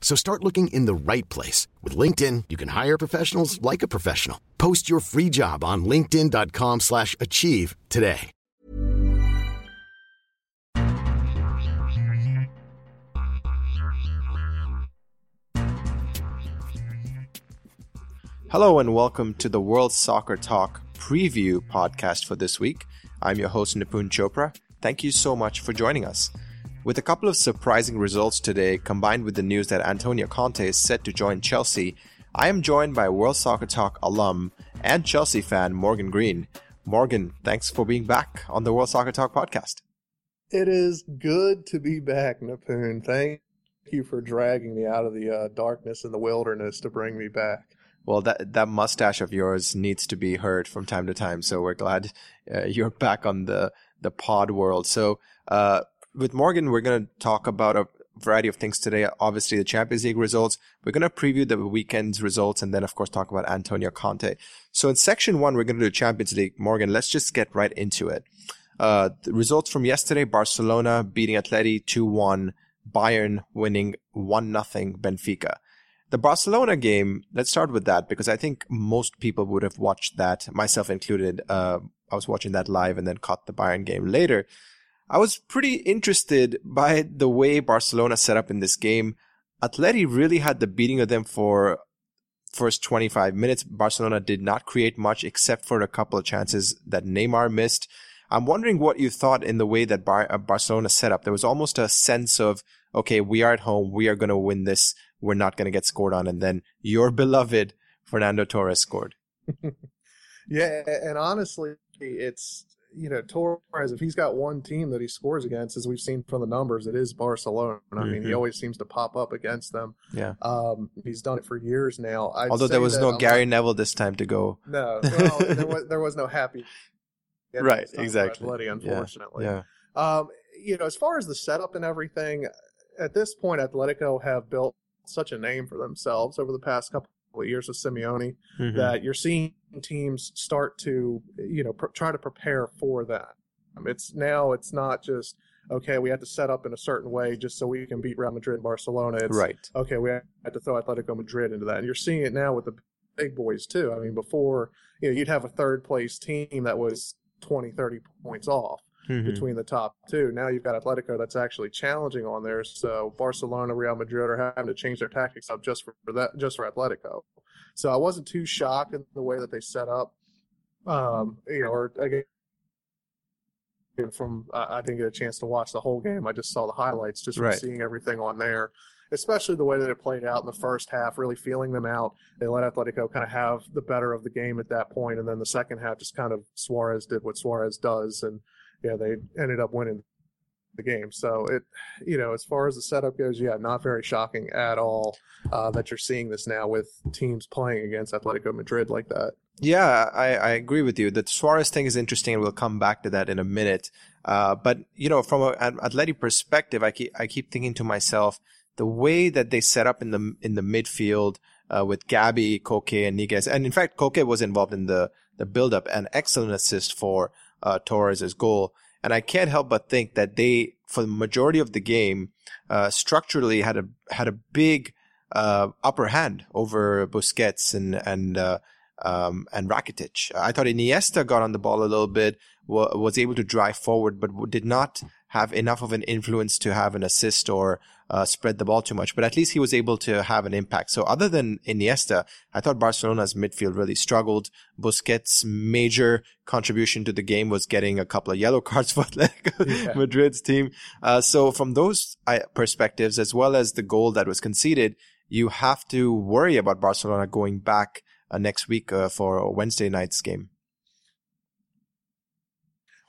So start looking in the right place. With LinkedIn, you can hire professionals like a professional. Post your free job on linkedin.com slash achieve today. Hello and welcome to the World Soccer Talk preview podcast for this week. I'm your host Nipun Chopra. Thank you so much for joining us. With a couple of surprising results today, combined with the news that Antonio Conte is set to join Chelsea, I am joined by World Soccer Talk alum and Chelsea fan Morgan Green. Morgan, thanks for being back on the World Soccer Talk podcast. It is good to be back, Nipun. Thank you for dragging me out of the uh, darkness and the wilderness to bring me back. Well, that that mustache of yours needs to be heard from time to time. So we're glad uh, you're back on the the pod world. So uh, with Morgan, we're going to talk about a variety of things today. Obviously, the Champions League results. We're going to preview the weekend's results, and then of course talk about Antonio Conte. So in section one, we're going to do Champions League. Morgan, let's just get right into it. Uh, the results from yesterday: Barcelona beating Atleti two one. Bayern winning one nothing Benfica. The Barcelona game, let's start with that because I think most people would have watched that, myself included. Uh, I was watching that live and then caught the Bayern game later. I was pretty interested by the way Barcelona set up in this game. Atleti really had the beating of them for first 25 minutes. Barcelona did not create much except for a couple of chances that Neymar missed. I'm wondering what you thought in the way that Bar- uh, Barcelona set up. There was almost a sense of, okay, we are at home. We are going to win this we're not going to get scored on. And then your beloved Fernando Torres scored. yeah. And honestly, it's, you know, Torres, if he's got one team that he scores against, as we've seen from the numbers, it is Barcelona. I mm-hmm. mean, he mm-hmm. always seems to pop up against them. Yeah. Um, he's done it for years now. I'd Although there was no Gary Neville this time to go. No, well, there, was, there was no happy. right, exactly. Atleti, unfortunately. Yeah. yeah. Um, you know, as far as the setup and everything, at this point, Atletico have built such a name for themselves over the past couple of years with Simeone mm-hmm. that you're seeing teams start to you know pr- try to prepare for that. It's now it's not just okay we have to set up in a certain way just so we can beat Real Madrid and Barcelona. It's right. Okay, we have to throw Atletico Madrid into that, and you're seeing it now with the big boys too. I mean, before you know you'd have a third place team that was 20, 30 points off mm-hmm. between the top two. Now you've got Atletico that's actually challenging on there. So Barcelona, Real Madrid are having to change their tactics up just for, that, just for Atletico. So I wasn't too shocked in the way that they set up. Um, you know, or again, from I didn't get a chance to watch the whole game. I just saw the highlights, just right. seeing everything on there. Especially the way that it played out in the first half, really feeling them out. They let Atletico kind of have the better of the game at that point, and then the second half, just kind of Suarez did what Suarez does, and yeah, they ended up winning the game. So it, you know, as far as the setup goes, yeah, not very shocking at all uh, that you're seeing this now with teams playing against Atletico Madrid like that. Yeah, I, I agree with you. The Suarez thing is interesting, we'll come back to that in a minute. Uh, but you know, from an athletic perspective, I keep I keep thinking to myself the way that they set up in the in the midfield uh, with Gabi, Koke, and Niguez, and in fact, Koke was involved in the the build up, an excellent assist for uh, Torres' goal. And I can't help but think that they, for the majority of the game, uh, structurally had a had a big uh, upper hand over Busquets and and uh, um, and Rakitic. I thought Iniesta got on the ball a little bit, was able to drive forward, but did not have enough of an influence to have an assist or uh, spread the ball too much, but at least he was able to have an impact. So other than Iniesta, I thought Barcelona's midfield really struggled. Busquets' major contribution to the game was getting a couple of yellow cards for yeah. Madrid's team. Uh, so from those uh, perspectives, as well as the goal that was conceded, you have to worry about Barcelona going back uh, next week uh, for Wednesday night's game.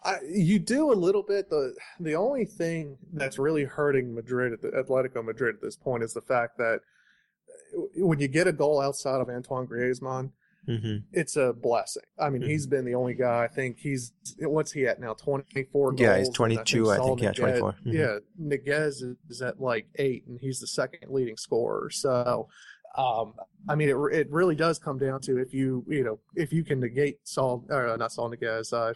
I, you do a little bit. the The only thing that's really hurting Madrid at the Atletico Madrid at this point is the fact that uh, when you get a goal outside of Antoine Griezmann, mm-hmm. it's a blessing. I mean, mm-hmm. he's been the only guy. I think he's what's he at now? Twenty four. Yeah, he's twenty two. I, I, think yeah, twenty four. Mm-hmm. Yeah, Niguez is at like eight, and he's the second leading scorer. So. Um, I mean, it it really does come down to if you you know if you can negate Saul or uh, not Saul Niguez, uh,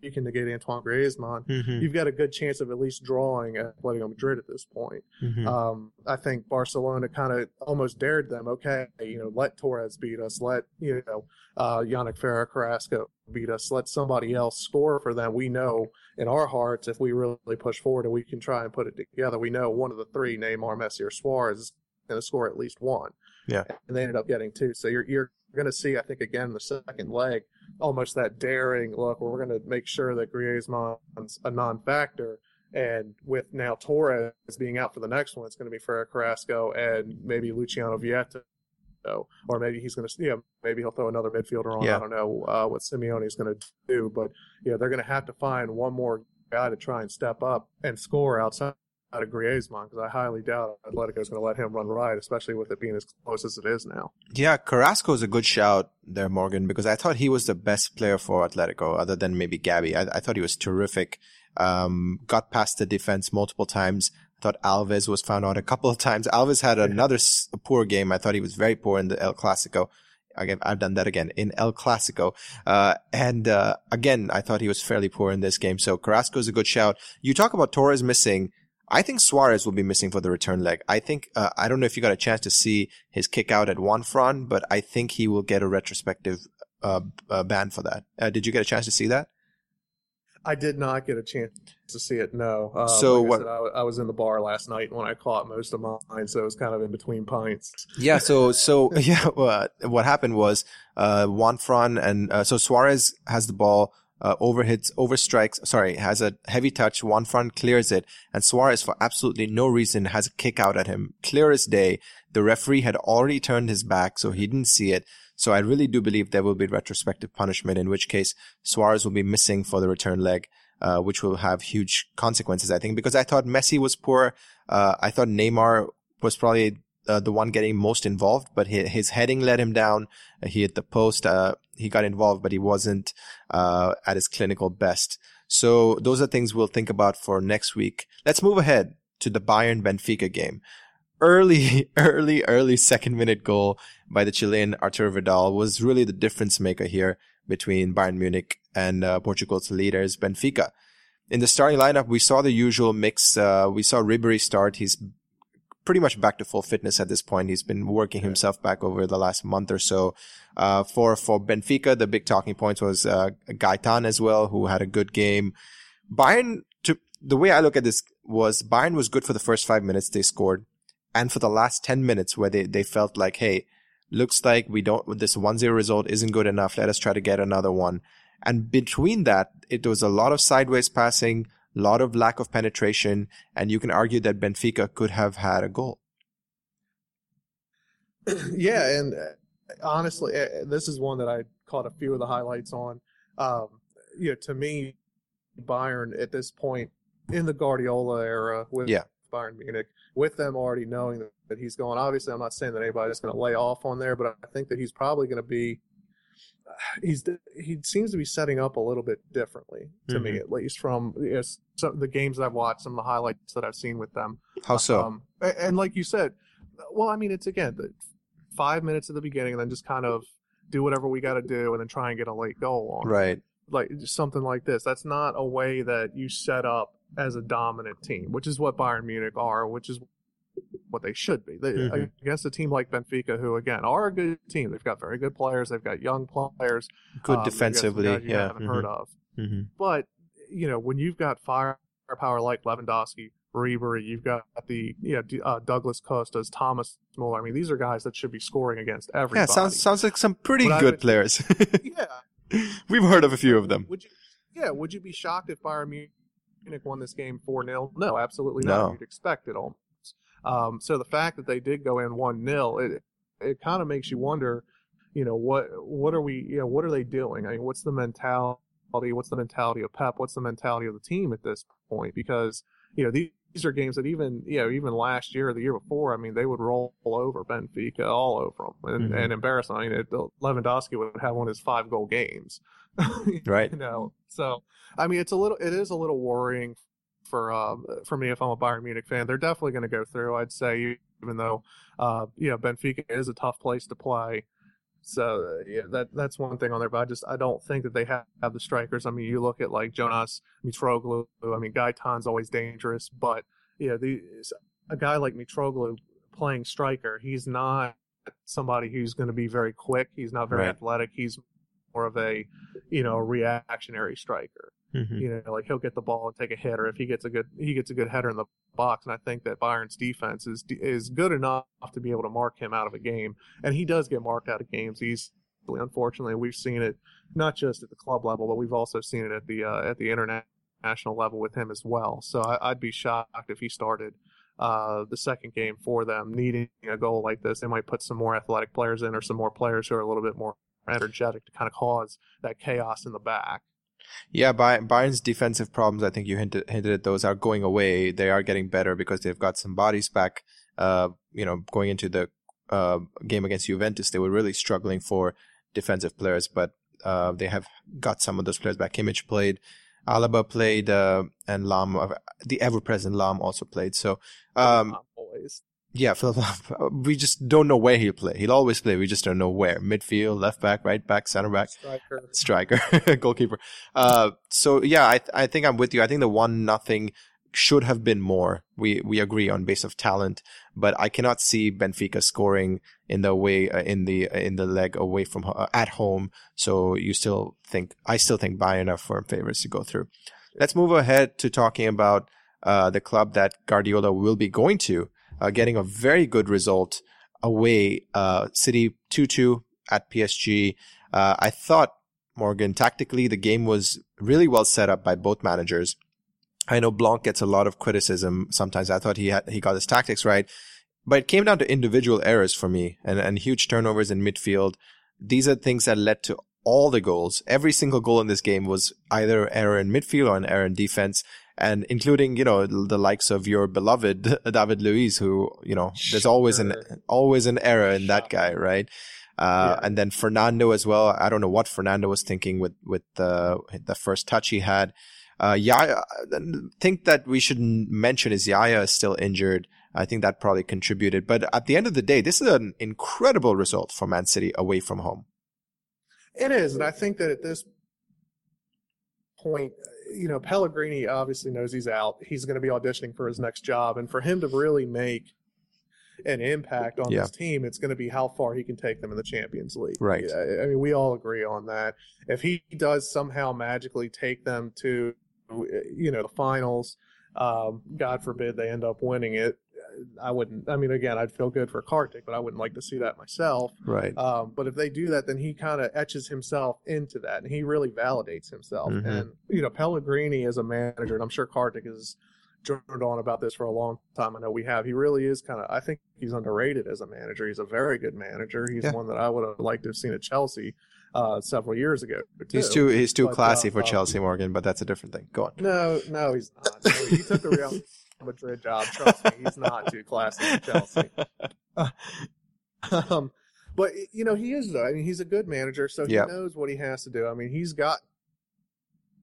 you can negate Antoine Griezmann, mm-hmm. you've got a good chance of at least drawing at Atletico Madrid at this point. Mm-hmm. Um, I think Barcelona kind of almost dared them. Okay, you know, let Torres beat us. Let you know, uh, Yannick Ferreira Carrasco beat us. Let somebody else score for them. We know in our hearts if we really push forward and we can try and put it together, we know one of the three, Neymar, Messi, or Suarez, is going to score at least one. Yeah, and they ended up getting two. So you're you're going to see, I think, again the second leg almost that daring look where we're going to make sure that Griezmann's a non-factor. And with now Torres being out for the next one, it's going to be Ferreira Carrasco and maybe Luciano Vietto. Or maybe he's going to, you know, maybe he'll throw another midfielder on. Yeah. I don't know uh, what Simeone is going to do, but yeah, they're going to have to find one more guy to try and step up and score outside out of Griezmann because I highly doubt Atletico is going to let him run right, especially with it being as close as it is now. Yeah, Carrasco is a good shout there, Morgan, because I thought he was the best player for Atletico, other than maybe Gabi. I, I thought he was terrific. Um, got past the defense multiple times. I thought Alves was found out a couple of times. Alves had another s- poor game. I thought he was very poor in the El Clasico. Again, I've done that again in El Clasico. Uh, and, uh, again, I thought he was fairly poor in this game. So Carrasco is a good shout. You talk about Torres missing. I think Suarez will be missing for the return leg. I think uh, I don't know if you got a chance to see his kick out at Juan Fran, but I think he will get a retrospective uh, uh, ban for that. Uh, did you get a chance to see that? I did not get a chance to see it. No. Um, so like what? I, said, I, I, was in the bar last night when I caught most of mine, so it was kind of in between pints. Yeah. So so yeah, what what happened was uh, Juan Fran and uh, so Suarez has the ball uh, overhits, overstrikes, sorry, has a heavy touch. Juan Fran clears it and Suarez for absolutely no reason has a kick out at him. Clear as day. The referee had already turned his back, so he didn't see it. So I really do believe there will be retrospective punishment, in which case Suarez will be missing for the return leg. Uh, which will have huge consequences, I think, because I thought Messi was poor. Uh, I thought Neymar was probably uh, the one getting most involved, but his, his heading let him down. he hit the post. Uh, he got involved, but he wasn't uh, at his clinical best. So those are things we'll think about for next week. Let's move ahead to the Bayern Benfica game. Early, early, early second minute goal by the Chilean Arturo Vidal was really the difference maker here between Bayern Munich and uh, Portugal's leaders Benfica. In the starting lineup, we saw the usual mix. Uh, we saw Ribery start. He's pretty much back to full fitness at this point. He's been working himself back over the last month or so. Uh, for, for Benfica, the big talking points was, uh, Gaitan as well, who had a good game. Bayern, to, the way I look at this was Bayern was good for the first five minutes they scored. And for the last 10 minutes where they, they felt like, Hey, looks like we don't, this 1-0 result isn't good enough. Let us try to get another one. And between that, it was a lot of sideways passing, a lot of lack of penetration, and you can argue that Benfica could have had a goal. yeah, and uh, honestly, this is one that I caught a few of the highlights on. Um, you know, to me, Bayern at this point in the Guardiola era with yeah. Bayern Munich, with them already knowing that, that he's going. Obviously, I'm not saying that anybody's going to lay off on there, but I think that he's probably going to be he's he seems to be setting up a little bit differently to mm-hmm. me at least from you know, some the games I've watched, some of the highlights that I've seen with them. How so? Um, and, and, like you said, well, I mean, it's again the five minutes at the beginning, and then just kind of do whatever we got to do, and then try and get a late goal on. Right. Like something like this. That's not a way that you set up as a dominant team, which is what Bayern Munich are, which is what they should be. They, mm-hmm. Against a team like Benfica, who again are a good team, they've got very good players, they've got young players, good um, defensively, yeah, haven't mm-hmm. heard of. Mm-hmm. But you know, when you've got firepower like Lewandowski, Ribery, you've got the yeah uh, Douglas Costas, Thomas Muller. I mean, these are guys that should be scoring against everybody. Yeah, sounds sounds like some pretty but good players. yeah, we've heard of a few of them. Would you? Yeah, would you be shocked if Bayern Munich won this game four 0 No, absolutely not. No. You'd expect it almost. Um, so the fact that they did go in one 0 it it kind of makes you wonder. You know what what are we? You know what are they doing? I mean, what's the mentality? What's the mentality of Pep? What's the mentality of the team at this point? Because you know these these are games that even you know even last year or the year before, I mean, they would roll over Benfica all over them and, mm-hmm. and embarrass them. I mean, it, Lewandowski would have one of his five goal games, right? You know, so I mean, it's a little, it is a little worrying for um, for me if I'm a Bayern Munich fan. They're definitely going to go through. I'd say, even though uh, you know Benfica is a tough place to play. So uh, yeah, that that's one thing on there. But I just I don't think that they have, have the strikers. I mean, you look at like Jonas Mitroglou. I mean, Gaitan's always dangerous, but you know, the a guy like Mitroglou playing striker, he's not somebody who's going to be very quick. He's not very right. athletic. He's more of a you know reactionary striker. Mm-hmm. You know, like he'll get the ball and take a hit, or if he gets a good he gets a good header in the box. And I think that Bayern's defense is is good enough to be able to mark him out of a game, and he does get marked out of games easily. Unfortunately, we've seen it not just at the club level, but we've also seen it at the uh, at the international level with him as well. So I, would be shocked if he started uh, the second game for them, needing a goal like this. They might put some more athletic players in, or some more players who are a little bit more energetic to kind of cause that chaos in the back. Yeah, Bayern's defensive problems, I think you hinted, hinted at those, are going away. They are getting better because they've got some bodies back. Uh, you know, going into the uh, game against Juventus, they were really struggling for defensive players, but uh, they have got some of those players back. Kimmich played, Alaba played, uh, and Lahm, uh, the ever-present Lahm also played. So, um. Yeah, Philip we just don't know where he'll play. He'll always play. We just don't know where. Midfield, left back, right back, center back, striker, striker, goalkeeper. Uh, so yeah, I, I think I'm with you. I think the one nothing should have been more. We, we agree on base of talent, but I cannot see Benfica scoring in the way, uh, in the, uh, in the leg away from, uh, at home. So you still think, I still think Bayern are firm favorites to go through. Let's move ahead to talking about, uh, the club that Guardiola will be going to uh, getting a very good result away. Uh, City 2-2 at PSG. Uh, I thought Morgan tactically the game was really well set up by both managers. I know Blanc gets a lot of criticism sometimes. I thought he had, he got his tactics right, but it came down to individual errors for me and, and huge turnovers in midfield. These are things that led to all the goals. Every single goal in this game was either error in midfield or an error in defense and including you know the likes of your beloved David Luiz, who you know there's always an always an error in that guy, right? Uh, yeah. and then Fernando as well. I don't know what Fernando was thinking with with the the first touch he had. Uh, Yaya, think that we should mention is Yaya is still injured. I think that probably contributed. But at the end of the day, this is an incredible result for Man City away from home. It is, and I think that at this point, you know, Pellegrini obviously knows he's out. He's going to be auditioning for his next job, and for him to really make an impact on yeah. this team, it's going to be how far he can take them in the Champions League. Right. I mean, we all agree on that. If he does somehow magically take them to, you know, the finals, um, God forbid they end up winning it, I wouldn't. I mean, again, I'd feel good for Kartik, but I wouldn't like to see that myself. Right. Um, but if they do that, then he kind of etches himself into that, and he really validates himself. Mm-hmm. And you know, Pellegrini is a manager, and I'm sure Kartik has journaled on about this for a long time. I know we have. He really is kind of. I think he's underrated as a manager. He's a very good manager. He's yeah. one that I would have liked to have seen at Chelsea. Uh, several years ago. Too. He's too he's too but, classy uh, for Chelsea, Morgan, but that's a different thing. Go on. No, no, he's not. No, he took the real Madrid job. Trust me, he's not too classy for Chelsea. um, but you know, he is though. I mean, he's a good manager, so he yep. knows what he has to do. I mean, he's got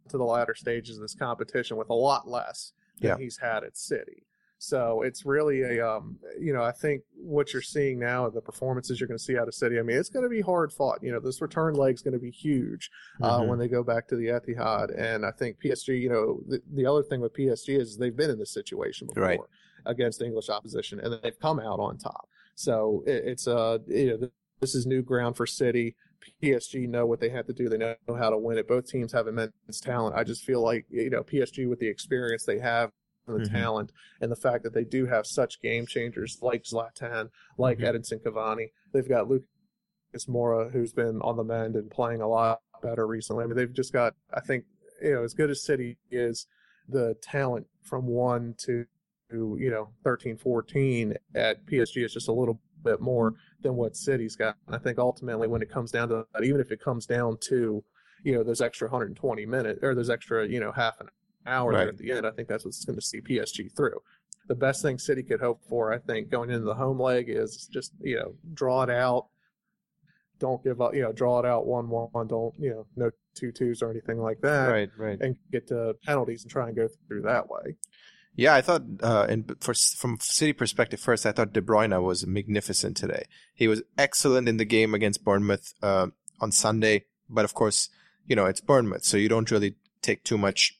to the latter stages of this competition with a lot less than yep. he's had at City. So it's really a, um, you know, I think what you're seeing now, the performances you're going to see out of City. I mean, it's going to be hard fought. You know, this return leg is going to be huge uh, mm-hmm. when they go back to the Etihad. And I think PSG, you know, the, the other thing with PSG is they've been in this situation before right. against English opposition, and they've come out on top. So it, it's uh, you know, this is new ground for City. PSG know what they have to do. They know how to win it. Both teams have immense talent. I just feel like you know PSG with the experience they have, the mm-hmm. talent, and the fact that they do have such game changers like Zlatan, like mm-hmm. Edinson Cavani. They've got Lucas Moura, who's been on the mend and playing a lot better recently. I mean, they've just got. I think you know as good as City is, the talent from one to you know 13, 14 at PSG is just a little bit more than what City's got. And I think ultimately, when it comes down to that, even if it comes down to, you know, those extra 120 minutes or those extra, you know, half an hour right. at the end, I think that's what's going to see PSG through. The best thing City could hope for, I think, going into the home leg is just, you know, draw it out. Don't give up, you know, draw it out 1 1. Don't, you know, no two twos or anything like that. Right, right. And get to penalties and try and go through that way. Yeah, I thought, uh, in, for, from City perspective first, I thought De Bruyne was magnificent today. He was excellent in the game against Bournemouth uh, on Sunday, but of course, you know it's Bournemouth, so you don't really take too much.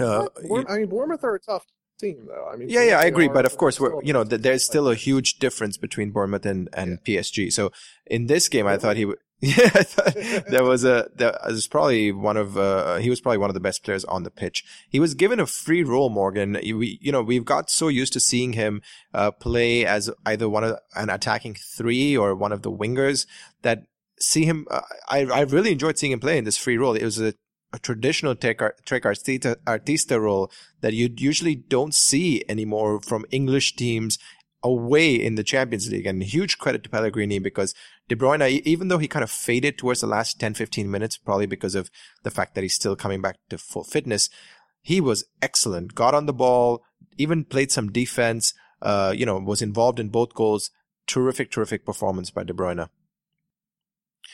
Uh, I mean, Bournemouth are a tough team, though. I mean, yeah, yeah, I agree, but of course, we're you know there's still a huge difference between Bournemouth and and yeah. PSG. So in this game, I thought he Yeah, there was a there was probably one of uh, he was probably one of the best players on the pitch. He was given a free role, Morgan. We you know we've got so used to seeing him uh, play as either one of an attacking three or one of the wingers that see him. Uh, I I really enjoyed seeing him play in this free role. It was a, a traditional trequartista, Artista role that you usually don't see anymore from English teams away in the Champions League. And huge credit to Pellegrini because De Bruyne, even though he kind of faded towards the last 10, 15 minutes, probably because of the fact that he's still coming back to full fitness, he was excellent. Got on the ball, even played some defense, uh, you know, was involved in both goals. Terrific, terrific performance by De Bruyne.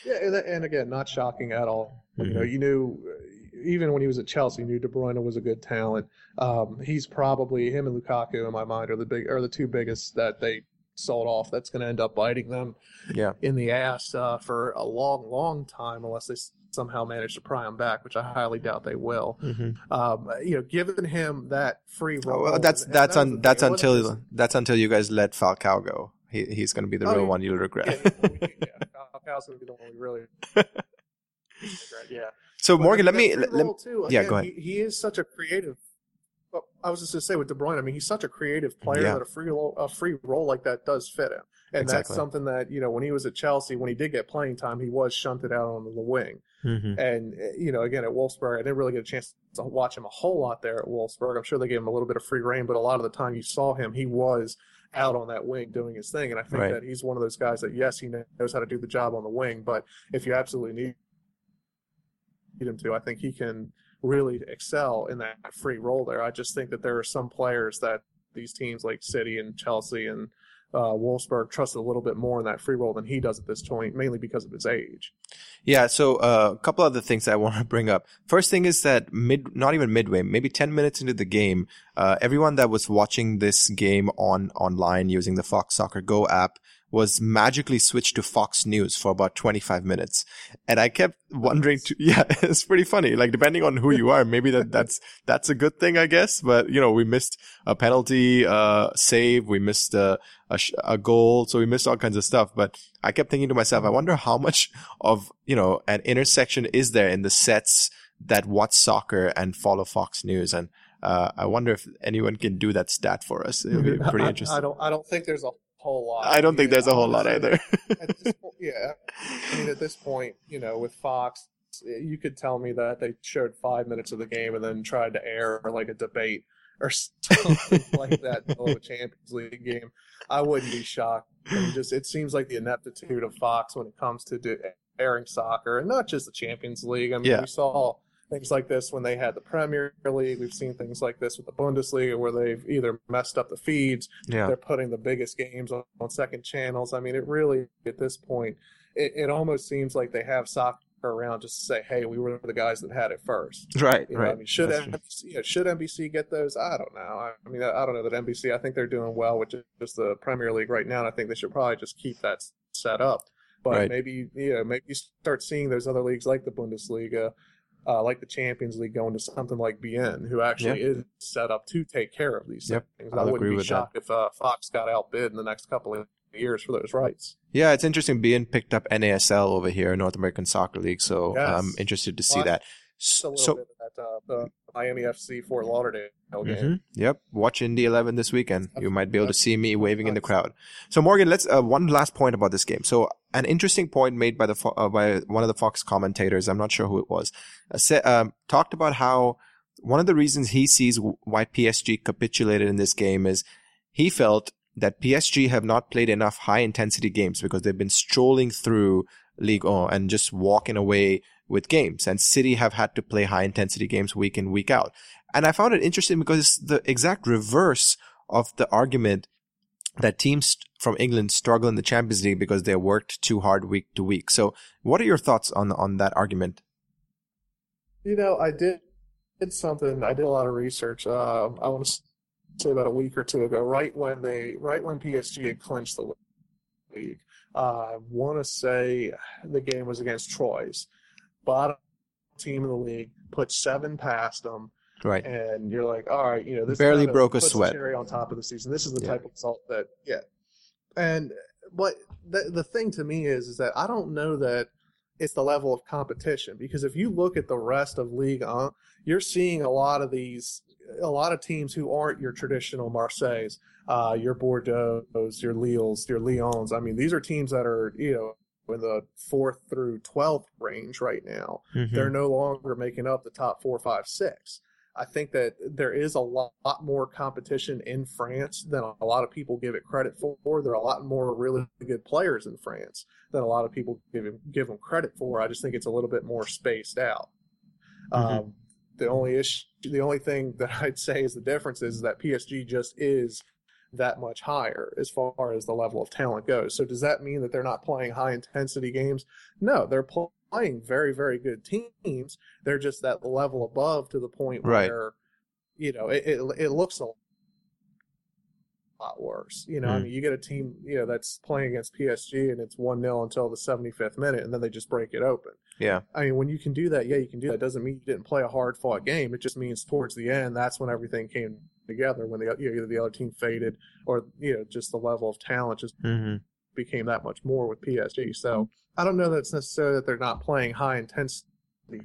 Yeah, and again, not shocking at all. Mm-hmm. You know, you knew even when he was at Chelsea, knew De Bruyne was a good talent. Um, he's probably him and Lukaku in my mind are the big are the two biggest that they sold off. That's going to end up biting them yeah. in the ass uh, for a long, long time unless they somehow manage to pry him back, which I highly doubt they will. Mm-hmm. Um, you know, giving him that free role. Oh, well, that's and, that's and that un, that's until that's until you guys let Falcao go. He he's going to be the oh, real yeah. one you'll regret. Yeah, yeah, Falcao's going to be the one we really regret. Yeah. So but Morgan, let me let, too, again, yeah, go ahead. He, he, is such a creative. Well, I was just going to say with De Bruyne. I mean, he's such a creative player yeah. that a free a free role like that does fit him, and exactly. that's something that you know when he was at Chelsea, when he did get playing time, he was shunted out on the wing. Mm-hmm. And eh, you know, again at Wolfsburg, I didn't really get a chance to watch him a whole lot there at Wolfsburg. I'm sure they gave him a little bit of free reign, but a lot of the time you saw him, he was out on that wing doing his thing. And I think right. that he's one of those guys that yes, he knows how to do the job on the wing, but if you absolutely need him to. I think he can really excel in that free role there. I just think that there are some players that these teams like City and Chelsea and uh, Wolfsburg trusted a little bit more in that free role than he does at this point, mainly because of his age. Yeah. So uh, a couple other things I want to bring up. First thing is that mid, not even midway, maybe 10 minutes into the game, uh, everyone that was watching this game on online using the Fox Soccer Go app was magically switched to Fox News for about 25 minutes. And I kept wondering to, yeah, it's pretty funny. Like depending on who you are, maybe that, that's, that's a good thing, I guess. But, you know, we missed a penalty, uh, save. We missed a, a, a goal. So we missed all kinds of stuff. But I kept thinking to myself, I wonder how much of, you know, an intersection is there in the sets that watch soccer and follow Fox News. And, uh, I wonder if anyone can do that stat for us. It would be pretty interesting. I, I don't. I don't think there's a whole lot. I don't think there's a whole lot either. point, yeah, I mean, at this point, you know, with Fox, you could tell me that they showed five minutes of the game and then tried to air like a debate or something like that in a Champions League game. I wouldn't be shocked. I mean, just it seems like the ineptitude of Fox when it comes to do, airing soccer, and not just the Champions League. I mean, yeah. we saw things like this when they had the Premier League. We've seen things like this with the Bundesliga where they've either messed up the feeds, yeah. they're putting the biggest games on, on, second channels. I mean, it really, at this point, it, it, almost seems like they have soccer around just to say, hey, we were the guys that had it first. Right, you know, right. I mean, should NBC, you know, should NBC get those? I don't know. I, I mean, I, I, don't know that NBC, I think they're doing well with just the Premier League right now, and I think they should probably just keep that set up. But right. maybe, you know, maybe start seeing those other leagues like the Bundesliga uh, like the Champions League going to something like beIN, who actually yep. is set up to take care of these yep. things. I'll I would not be shocked that. if uh, Fox got outbid in the next couple of years for those rights. Yeah, it's interesting. beIN picked up NASL over here, North American Soccer League, so yes. I'm interested to see that. So, so that, uh, the Miami FC Fort Lauderdale game. Mm-hmm. Yep, watch Indy 11 this weekend. You might be able to see me waving nice. in the crowd. So Morgan, let's uh, one last point about this game. So an interesting point made by the uh, by one of the Fox commentators. I'm not sure who it was. Uh, say, um, talked about how one of the reasons he sees why PSG capitulated in this game is he felt that PSG have not played enough high intensity games because they've been strolling through League 1 and just walking away with games. And City have had to play high intensity games week in, week out. And I found it interesting because it's the exact reverse of the argument that teams from England struggle in the Champions League because they worked too hard week to week. So what are your thoughts on, on that argument? You know, I did, did something, I did a lot of research. Uh, I want to say about a week or two ago, right when they, right when PSG had clinched the league. Uh, I want to say the game was against Troyes, bottom team in the league, put seven past them. Right. And you're like, all right, you know, this barely broke a sweat. Cherry on top of the season. This is the yeah. type of result that, yeah. And what the the thing to me is, is that I don't know that it's the level of competition because if you look at the rest of League uh, you're seeing a lot of these a lot of teams who aren't your traditional Marseilles, uh, your Bordeaux's, your Lille's, your Lyons. I mean, these are teams that are, you know, in the fourth through 12th range right now. Mm-hmm. They're no longer making up the top four, five, six. I think that there is a lot, lot, more competition in France than a lot of people give it credit for. There are a lot more really good players in France than a lot of people give give them credit for. I just think it's a little bit more spaced out. Mm-hmm. Um, the only issue, the only thing that I'd say is the difference is that PSG just is that much higher as far as the level of talent goes. So does that mean that they're not playing high intensity games? No, they're playing very very good teams. They're just that level above to the point right. where you know it, it, it looks a lot worse. You know, mm. I hmm. mean, you get a team, you know, that's playing against PSG and it's 1 0 until the 75th minute and then they just break it open. Yeah. I mean, when you can do that, yeah, you can do that. It doesn't mean you didn't play a hard fought game. It just means towards the end, that's when everything came together, when the, you know, either the other team faded or, you know, just the level of talent just mm-hmm. became that much more with PSG. So I don't know that it's necessarily that they're not playing high intensity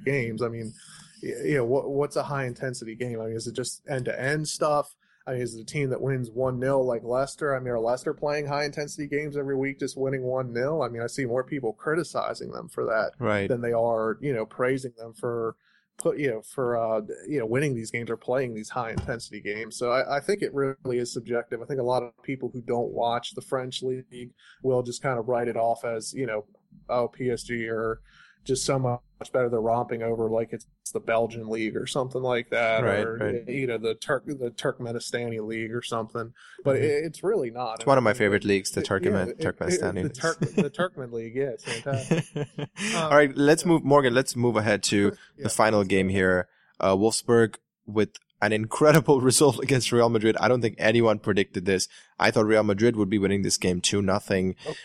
games. I mean, you know, what, what's a high intensity game? I mean, is it just end to end stuff? I mean, is it a team that wins 1 0 like Leicester? I mean, are Leicester playing high intensity games every week, just winning 1 0? I mean, I see more people criticizing them for that right. than they are, you know, praising them for put you know for uh you know winning these games or playing these high intensity games so I, I think it really is subjective i think a lot of people who don't watch the french league will just kind of write it off as you know oh psg or just so much better than romping over like it's the Belgian league or something like that, right, or right. you know the Turk the Turkmenistani league or something. But mm-hmm. it's really not. It's one of my favorite leagues, the Turkmen yeah, Turkmenistani. the, Turk, the Turkmen league, yeah, it's fantastic. um, All right, let's move, Morgan. Let's move ahead to yeah. the final game here. Uh, Wolfsburg with an incredible result against Real Madrid. I don't think anyone predicted this. I thought Real Madrid would be winning this game two nothing, oh.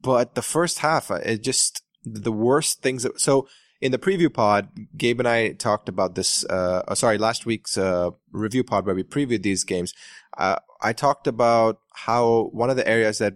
but the first half, uh, it just the worst things. That, so in the preview pod, Gabe and I talked about this. Uh, oh, sorry, last week's uh, review pod where we previewed these games. Uh, I talked about how one of the areas that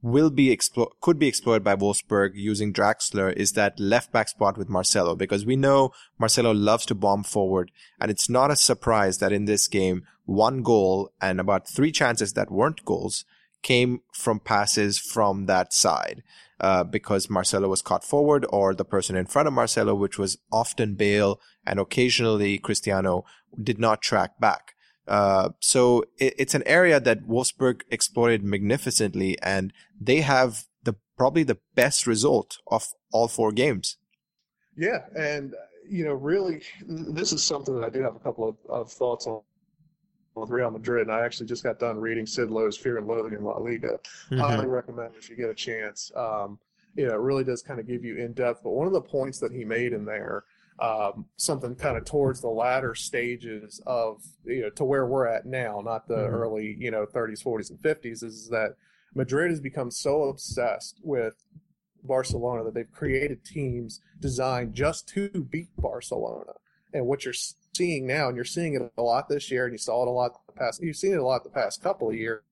will be explo- could be explored by Wolfsburg using Draxler is that left back spot with Marcelo because we know Marcelo loves to bomb forward and it's not a surprise that in this game one goal and about three chances that weren't goals came from passes from that side uh, because Marcelo was caught forward or the person in front of Marcelo, which was often Bale and occasionally Cristiano, did not track back. Uh, so it, it's an area that Wolfsburg exploited magnificently, and they have the probably the best result of all four games. Yeah, and you know, really, this is something that I do have a couple of, of thoughts on with Real Madrid, and I actually just got done reading Sid Lowe's Fear and Loathing in La Liga. Mm-hmm. Highly recommend if you get a chance. Um, you know, it really does kind of give you in depth. But one of the points that he made in there, um, something kind of towards the latter stages of you know to where we're at now, not the mm-hmm. early you know 30s, 40s, and 50s, is that Madrid has become so obsessed with Barcelona that they've created teams designed just to beat Barcelona. And what you're seeing now, and you're seeing it a lot this year, and you saw it a lot the past. You've seen it a lot the past couple of years.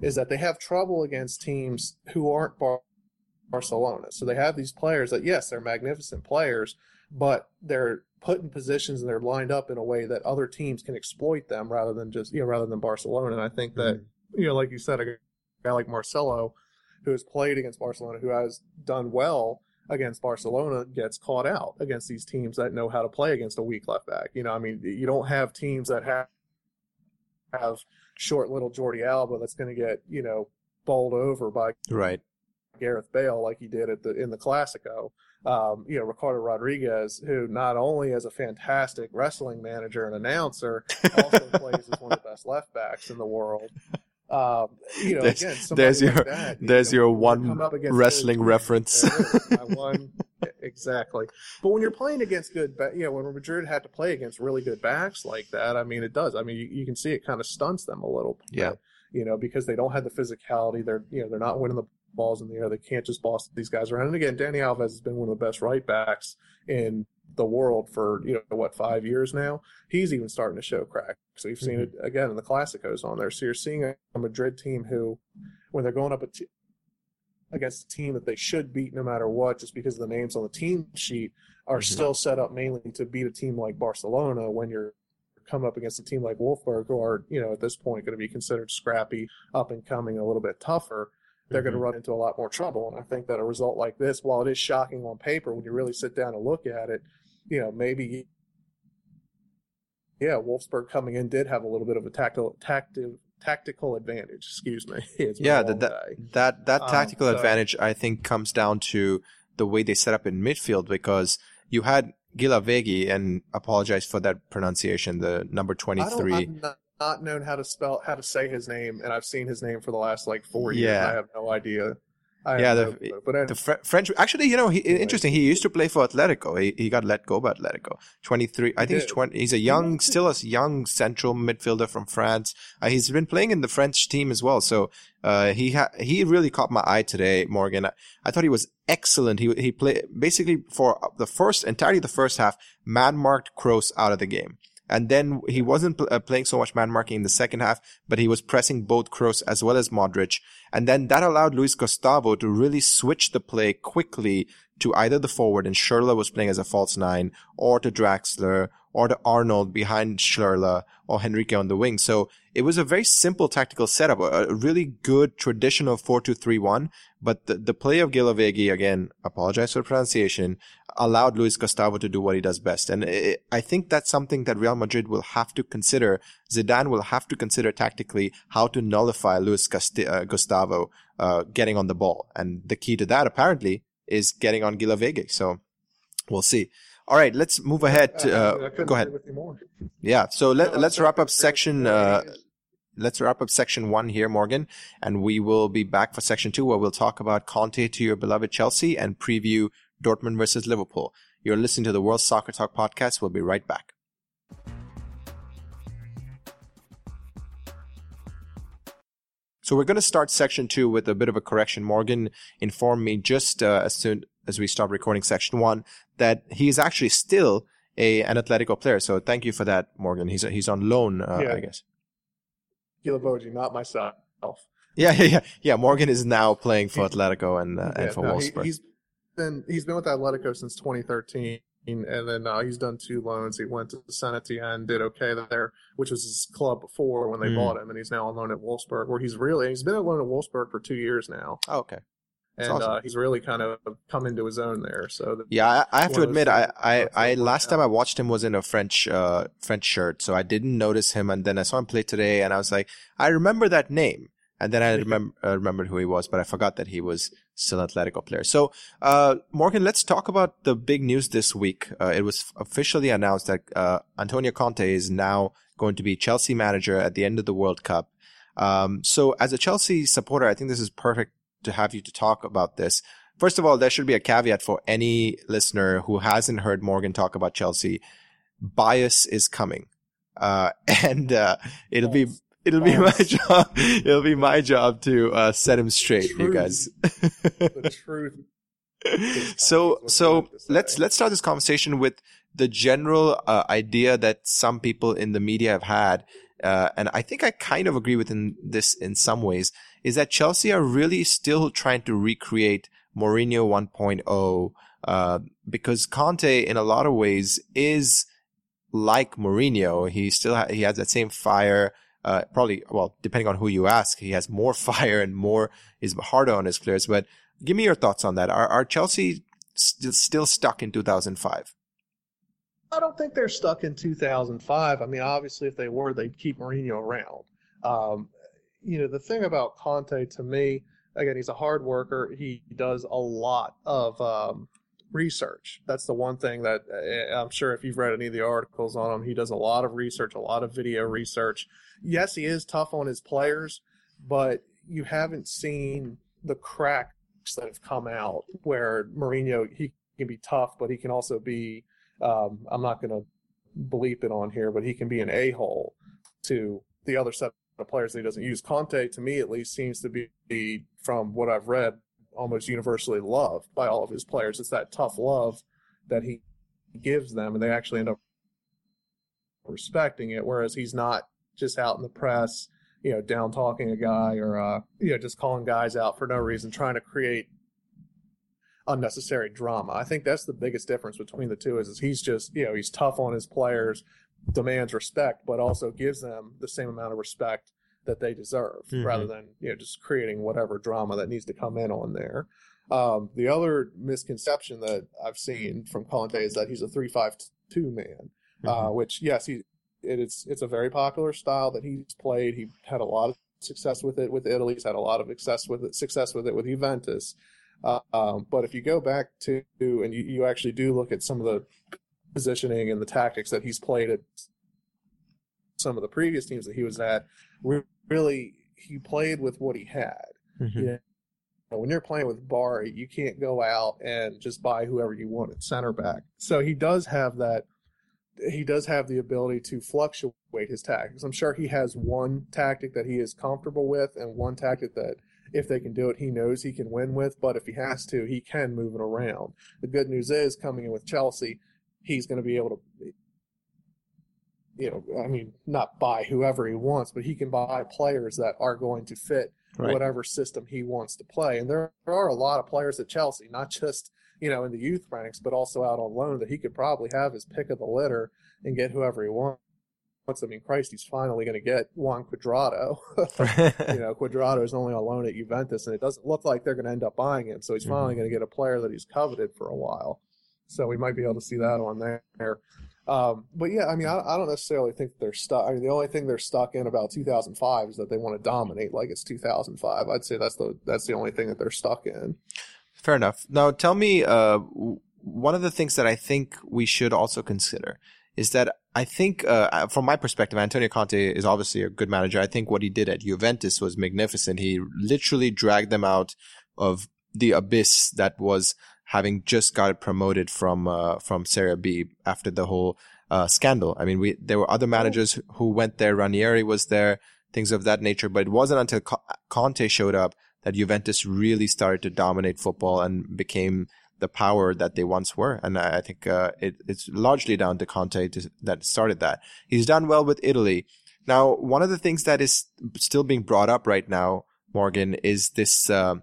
is that they have trouble against teams who aren't Bar- Barcelona. So they have these players that, yes, they're magnificent players, but they're put in positions and they're lined up in a way that other teams can exploit them rather than just, you know, rather than Barcelona. And I think that, mm-hmm. you know, like you said, a guy like Marcelo, who has played against Barcelona, who has done well against Barcelona, gets caught out against these teams that know how to play against a weak left back. You know, I mean, you don't have teams that have have short little Jordi Alba that's going to get you know bowled over by right Gareth Bale like he did at the in the Classico. Um, you know Ricardo Rodriguez, who not only is a fantastic wrestling manager and announcer, also plays as one of the best left backs in the world. Um, you know, there's, again, there's your like that, there's you know, your one wrestling reference. one exactly. But when you're playing against good, you know, when Madrid had to play against really good backs like that, I mean, it does. I mean, you, you can see it kind of stunts them a little. Bit, yeah. You know, because they don't have the physicality. They're you know they're not winning the balls in the air. They can't just boss these guys around. And again, Dani Alves has been one of the best right backs in the world for you know what five years now. He's even starting to show cracks. So you've seen mm-hmm. it again in the Clásicos on there. So you're seeing a Madrid team who, when they're going up against a team that they should beat no matter what, just because of the names on the team sheet, are mm-hmm. still set up mainly to beat a team like Barcelona. When you're coming up against a team like Wolfsburg, who are you know at this point going to be considered scrappy, up and coming, a little bit tougher they're mm-hmm. going to run into a lot more trouble. And I think that a result like this, while it is shocking on paper, when you really sit down and look at it, you know, maybe, yeah, Wolfsburg coming in did have a little bit of a tactical, tactical, tactical advantage. Excuse me. yeah, that, that, that, that um, tactical um, so, advantage, I think, comes down to the way they set up in midfield because you had Guilavogui and apologize for that pronunciation, the number 23 not known how to spell how to say his name, and I've seen his name for the last like four years. Yeah. I have no idea. I yeah, the, no but the Fr- French. Actually, you know, he, interesting. He used to play for Atletico. He, he got let go by Atletico. Twenty three. I think he's twenty. He's a young, still a young central midfielder from France. Uh, he's been playing in the French team as well. So uh, he ha- he really caught my eye today, Morgan. I, I thought he was excellent. He he played basically for the first entirely the first half, man marked Kroos out of the game. And then he wasn't pl- uh, playing so much man marking in the second half, but he was pressing both Kroos as well as Modric. And then that allowed Luis Gustavo to really switch the play quickly to either the forward, and Schürrle was playing as a false nine, or to Draxler, or to Arnold behind Schürrle, or Henrique on the wing. So it was a very simple tactical setup, a really good traditional 4-2-3-1, but the, the play of Guilavogui, again, apologize for pronunciation, allowed Luis Gustavo to do what he does best. And it, I think that's something that Real Madrid will have to consider. Zidane will have to consider tactically how to nullify Luis uh, Gustavo uh, getting on the ball. And the key to that, apparently, is getting on Guilavogui. So we'll see. All right, let's move ahead. To, uh, go ahead. Yeah, so let, let's wrap up section. Uh, let's wrap up section one here, Morgan, and we will be back for section two, where we'll talk about Conte to your beloved Chelsea and preview Dortmund versus Liverpool. You're listening to the World Soccer Talk podcast. We'll be right back. So we're going to start section two with a bit of a correction. Morgan informed me just uh, as soon as we stopped recording section one that he is actually still a an Atletico player. So thank you for that, Morgan. He's he's on loan, uh, yeah. I guess. Guilavogui, not myself. Yeah, yeah, yeah, yeah. Morgan is now playing for Atletico and uh, yeah, and for no, Wolfsburg. He, has been he's been with Atletico since 2013, and then uh, he's done two loans. He went to Saint-Étienne and did okay there, which was his club before when they mm. bought him, and he's now on loan at Wolfsburg, where he's really he's been on loan at Wolfsburg for two years now. Oh, okay and awesome. uh, he's really kind of come into his own there. So the, yeah, I, I have to admit, I I, I last time I watched him was in a French uh French shirt, so I didn't notice him, and then I saw him play today, and I was like, I remember that name, and then I remember uh, remembered who he was, but I forgot that he was still an Atletico player. So, uh, Morgan, let's talk about the big news this week. Uh, it was officially announced that uh, Antonio Conte is now going to be Chelsea manager at the end of the World Cup. Um, so as a Chelsea supporter, I think this is perfect to have you to talk about this. First of all, there should be a caveat for any listener who hasn't heard Morgan talk about Chelsea. Bias is coming. Uh, and, uh, it'll be, it'll be my job. It'll be my job to, uh, set him straight, you guys. the truth. so, so let's, let's start this conversation with the general, uh, idea that some people in the media have had uh, and I think I kind of agree with in this in some ways, is that Chelsea are really still trying to recreate Mourinho 1.0, uh, because Conte in a lot of ways is like Mourinho. He still ha- he has that same fire. Uh, probably, well, depending on who you ask, he has more fire and more is harder on his players. But give me your thoughts on that. Are, are Chelsea st- still stuck in 2005? I don't think they're stuck in 2005. I mean, obviously, if they were, they'd keep Mourinho around. Um, you know, the thing about Conte to me, again, he's a hard worker. He does a lot of um, research. That's the one thing that uh, I'm sure if you've read any of the articles on him, he does a lot of research, a lot of video research. Yes, he is tough on his players, but you haven't seen the cracks that have come out where Mourinho he can be tough, but he can also be um, I'm not going to bleep it on here, but he can be an a hole to the other set of players that he doesn't use. Conte, to me at least, seems to be, from what I've read, almost universally loved by all of his players. It's that tough love that he gives them, and they actually end up respecting it. Whereas he's not just out in the press, you know, down talking a guy or uh, you know just calling guys out for no reason, trying to create unnecessary drama. I think that's the biggest difference between the two is, is he's just, you know, he's tough on his players, demands respect, but also gives them the same amount of respect that they deserve mm-hmm. rather than, you know, just creating whatever drama that needs to come in on there. Um, the other misconception that I've seen from Conte is that he's a three-five-two man, uh, mm-hmm. uh, which yes, he it is it's a very popular style that he's played. He had a lot of success with it with Italy. He's had a lot of success with it, success with it with Juventus. Uh, um, but if you go back to and you, you actually do look at some of the positioning and the tactics that he's played at some of the previous teams that he was at, really he played with what he had. Mm-hmm. You know, when you're playing with Bari, you can't go out and just buy whoever you want at center back. So he does have that. He does have the ability to fluctuate his tactics. I'm sure he has one tactic that he is comfortable with, and one tactic that if they can do it, he knows he can win with. But if he has to, he can move it around. The good news is coming in with Chelsea, he's going to be able to, you know, I mean, not buy whoever he wants, but he can buy players that are going to fit right. whatever system he wants to play. And there, there are a lot of players at Chelsea, not just you know in the youth ranks, but also out on loan that he could probably have his pick of the litter and get whoever he wants. I mean, Christ, he's finally going to get Juan Cuadrado. you know, Cuadrado is only on loan at Juventus, and it doesn't look like they're going to end up buying him. So he's mm-hmm. finally going to get a player that he's coveted for a while. So we might be able to see that on there. Um, but yeah, I mean, I, I, don't necessarily think they're stuck. I mean, the only thing they're stuck in about 2005 is that they want to dominate like it's 2005. I'd say that's the that's the only thing that they're stuck in. Fair enough. Now, tell me, uh, one of the things that I think we should also consider is that I think, uh, from my perspective, Antonio Conte is obviously a good manager. I think what he did at Juventus was magnificent. He literally dragged them out of the abyss that was having just got promoted from uh, from Serie B after the whole uh, scandal. I mean, we there were other managers who went there. Ranieri was there, things of that nature. But it wasn't until Conte showed up that Juventus really started to dominate football and became the power that they once were. And I, I think uh, it, it's largely down to Conte to, that started that. He's done well with Italy. Now, one of the things that is still being brought up right now, Morgan, is this uh,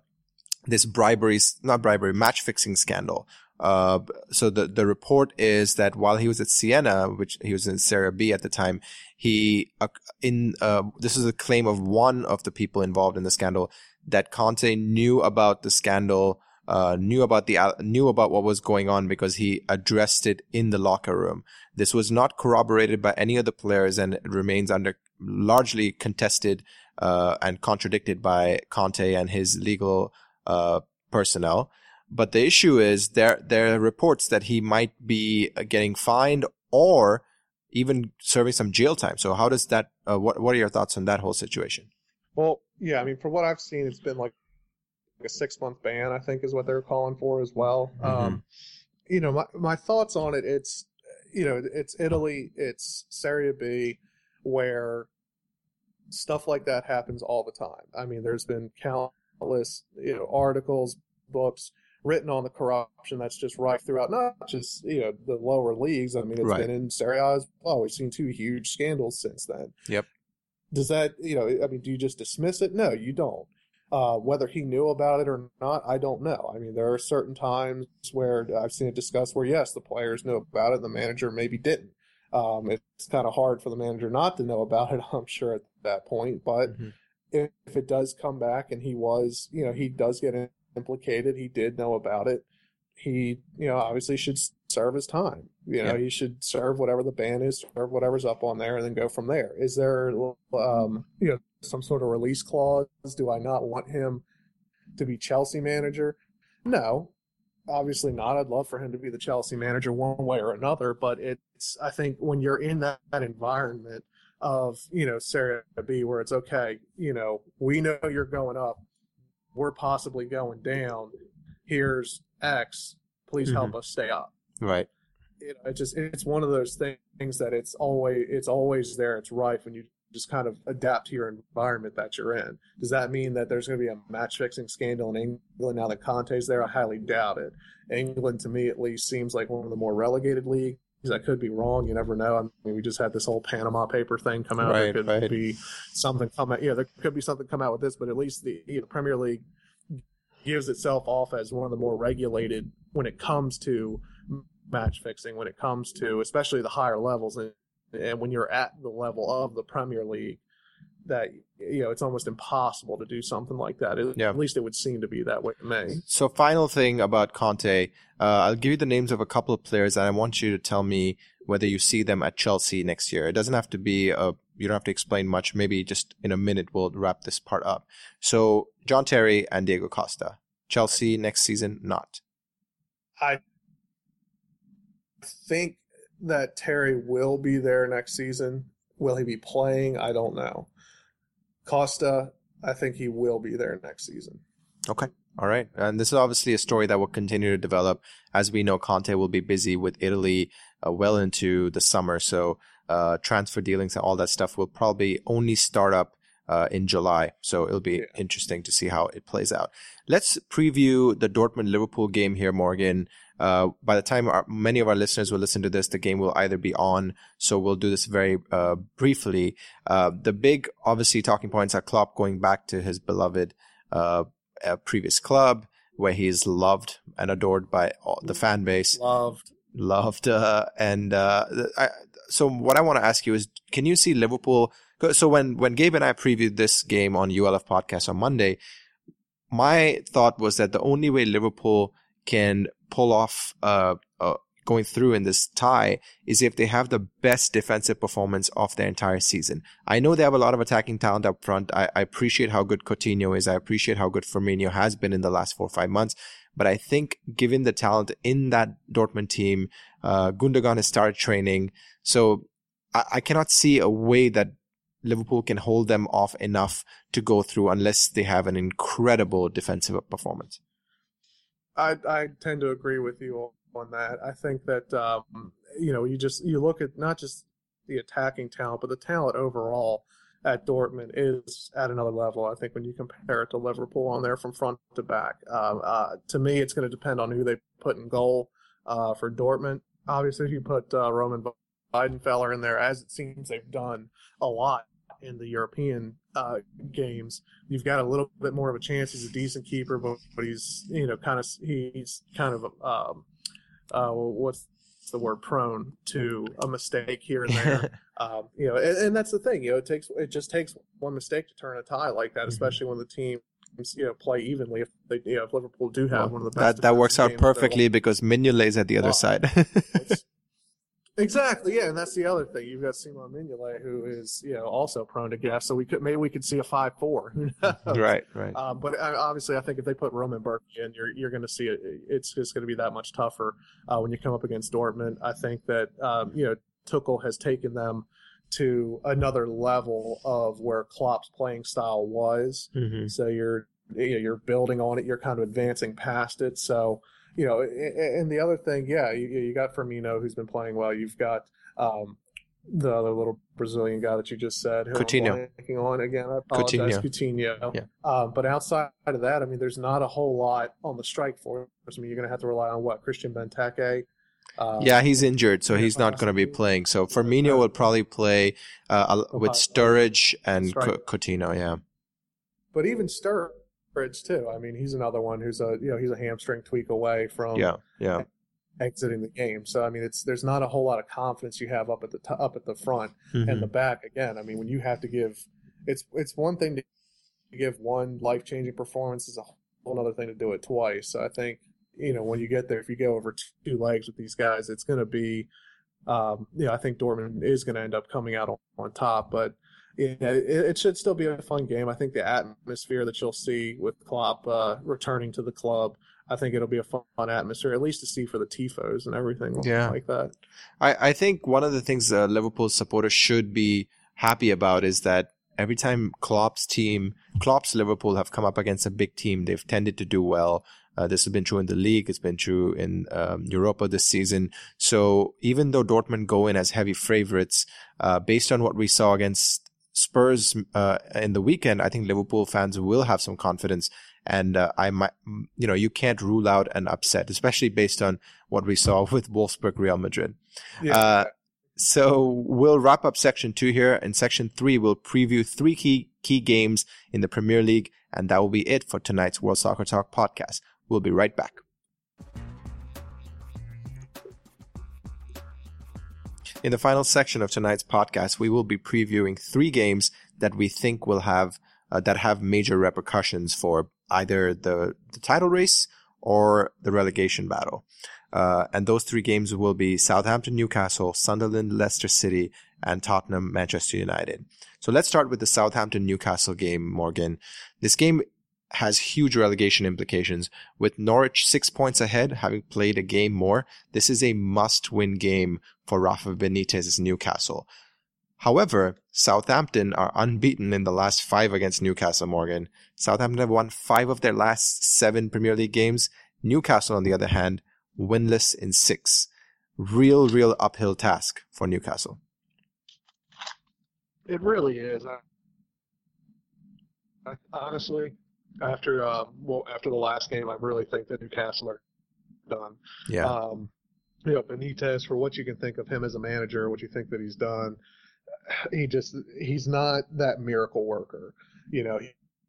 this bribery, not bribery, match fixing scandal. Uh, so the the report is that while he was at Siena, which he was in Serie B at the time, he uh, in uh, this is a claim of one of the people involved in the scandal that Conte knew about the scandal uh, knew about the knew about what was going on because he addressed it in the locker room. This was not corroborated by any of the players, and remains under largely contested uh, and contradicted by Conte and his legal uh, personnel. But the issue is there there are reports that he might be getting fined or even serving some jail time. So how does that? Uh, what what are your thoughts on that whole situation? Well, yeah, I mean, from what I've seen, it's been like a six month ban, I think is what they're calling for as well. Mm-hmm. Um, you know, my, my thoughts on it, it's, you know, it's Italy, it's Serie B, where stuff like that happens all the time. I mean, there's been countless, you know, articles, books written on the corruption that's just rife throughout, not just, you know, the lower leagues. I mean, it's right. been in Serie A as well. We've seen two huge scandals since then. Yep. Does that, you know, I mean, do you just dismiss it? No, you don't. Uh, whether he knew about it or not, I don't know. I mean, there are certain times where I've seen it discussed where, yes, the players knew about it, the manager maybe didn't. Um, it's kind of hard for the manager not to know about it, I'm sure, at that point. But mm-hmm. If, if it does come back and he was, you know, he does get implicated, he did know about it, he, you know, obviously should serve his time. You know, yeah. he should serve whatever the ban is, serve whatever's up on there, and then go from there. Is there, um, you know, some sort of release clause? Do I not want him to be Chelsea manager? No, obviously not. I'd love for him to be the Chelsea manager one way or another, but it's I think when you're in that, that environment of you know Serie B where it's okay, you know, we know you're going up, we're possibly going down. Here's X. Please mm-hmm. help us stay up. Right. You know, it just it's one of those things that it's always it's always there. It's rife when you just kind of adapt to your environment that you're in. Does that mean that there's going to be a match fixing scandal in England now that Conte's there? I highly doubt it. England, to me at least, seems like one of the more relegated leagues. I could be wrong. You never know. I mean, we just had this whole Panama paper thing come out. Right, there could right. be something come out. Yeah, there could be something come out with this, but at least the you know, Premier League gives itself off as one of the more regulated when it comes to match fixing, when it comes to especially the higher levels. And and when you're at the level of the Premier League, that you know it's almost impossible to do something like that. It, yeah. At least it would seem to be that way to me. So, final thing about Conte, uh, I'll give you the names of a couple of players, and I want you to tell me whether you see them at Chelsea next year. It doesn't have to be a you don't have to explain much. Maybe just in a minute we'll wrap this part up. So, John Terry and Diego Costa, Chelsea next season, not. I think that Terry will be there next season. Will he be playing? I don't know. Costa, I think he will be there next season. Okay. All right. And this is obviously a story that will continue to develop. As we know, Conte will be busy with Italy uh, well into the summer. So uh, transfer dealings and all that stuff will probably only start up uh, in July. So it'll be yeah. interesting to see how it plays out. Let's preview the Dortmund Liverpool game here, Morgan. Uh, by the time our, many of our listeners will listen to this, the game will either be on. So we'll do this very uh, briefly. Uh, the big, obviously, talking points are Klopp going back to his beloved uh, previous club, where he's loved and adored by the fan base. Loved, loved, uh, and uh, I, so what I want to ask you is, can you see Liverpool? So when when Gabe and I previewed this game on ULF podcast on Monday, my thought was that the only way Liverpool can pull off uh, uh, going through in this tie is if they have the best defensive performance of their entire season. I know they have a lot of attacking talent up front. I, I appreciate how good Coutinho is. I appreciate how good Firmino has been in the last four or five months. But I think given the talent in that Dortmund team, uh, Gundogan has started training. So I, I cannot see a way that Liverpool can hold them off enough to go through unless they have an incredible defensive performance. I I tend to agree with you on that. I think that um, you know you just you look at not just the attacking talent, but the talent overall at Dortmund is at another level. I think when you compare it to Liverpool on there from front to back, um, uh, to me it's going to depend on who they put in goal uh, for Dortmund. Obviously, if you put uh, Roman Weidenfeller in there, as it seems they've done a lot in the European uh, games, you've got a little bit more of a chance. He's a decent keeper, but, but he's you know kind of he's kind of um, uh, what's the word prone to a mistake here and there. um, you know, and, and, that's the thing. You know, it takes it just takes one mistake to turn a tie like that, mm-hmm. especially when the team you know play evenly. If they you know if Liverpool do have well, one of the best that that works out perfectly because Mignolet is at the other side. Exactly, yeah, and that's the other thing. You've got Simon Mignolet, who is you know also prone to gas. So we could maybe we could see a five four. right, right. Um, but uh, obviously, I think if they put Roman Bürki in, you're you're going to see it. It's just going to be that much tougher uh, when you come up against Dortmund. I think that um, you know Tuchel has taken them to another level of where Klopp's playing style was. Mm-hmm. So you're you know, you're building on it. You're kind of advancing past it. So you know, and the other thing, yeah, you, you got Firmino who's been playing well. You've got um, the other little Brazilian guy that you just said. Coutinho. on again. I apologize, Coutinho. Coutinho. Yeah. Um, but outside of that, I mean, there's not a whole lot on the strike force. I mean, you're going to have to rely on what Christian Benteke. Uh, yeah, he's injured, so he's not going to be playing. So Firmino will probably play uh, with Sturridge and Coutinho. Yeah, but even Sturridge too. I mean, he's another one who's a you know he's a hamstring tweak away from yeah yeah exiting the game. So I mean, it's there's not a whole lot of confidence you have up at the t- up at the front mm-hmm. and the back. Again, I mean, when you have to give, it's it's one thing to give one life changing performance, is a whole other thing to do it twice. So I think you know when you get there, if you go over two legs with these guys, it's going to be, um, you know, I think Dortmund is going to end up coming out on, on top, but. Yeah, it, it, should still be a fun game. I think the atmosphere that you'll see with Klopp uh, returning to the club I think it'll be a fun atmosphere, at least to see for the tifos and everything yeah. like that. I, I think one of the things uh, Liverpool supporters should be happy about is that every time Klopp's team, Klopp's Liverpool have come up against a big team, they've tended to do well. Uh, this has been true in the league. It's been true in um, Europa this season. So even though Dortmund go in as heavy favorites, uh, based on what we saw against Spurs uh, in the weekend, I think Liverpool fans will have some confidence and uh, I might, you know, you can't rule out an upset, especially based on what we saw with Wolfsburg Real Madrid. Yeah. Uh, so we'll wrap up section two here. In section three, we'll preview three key key games in the Premier League, and that will be it for tonight's World Soccer Talk podcast. We'll be right back. In the final section of tonight's podcast, we will be previewing three games that we think will have uh, that have major repercussions for either the, the title race or the relegation battle. Uh, and those three games will be Southampton, Newcastle, Sunderland, Leicester City, and Tottenham, Manchester United. So let's start with the Southampton Newcastle game, Morgan. This game has huge relegation implications. With Norwich six points ahead, having played a game more, this is a must win game for Rafa Benitez's Newcastle. However, Southampton are unbeaten in the last five against Newcastle, Morgan. Southampton have won five of their last seven Premier League games. Newcastle, on the other hand, winless in six. Real, real uphill task for Newcastle. It really is. I, I, honestly, after uh, well, after the last game, I really think that Newcastle are done. Yeah. Um, you know, Benitez, for what you can think of him as a manager, what you think that he's done, he just he's not that miracle worker. You know,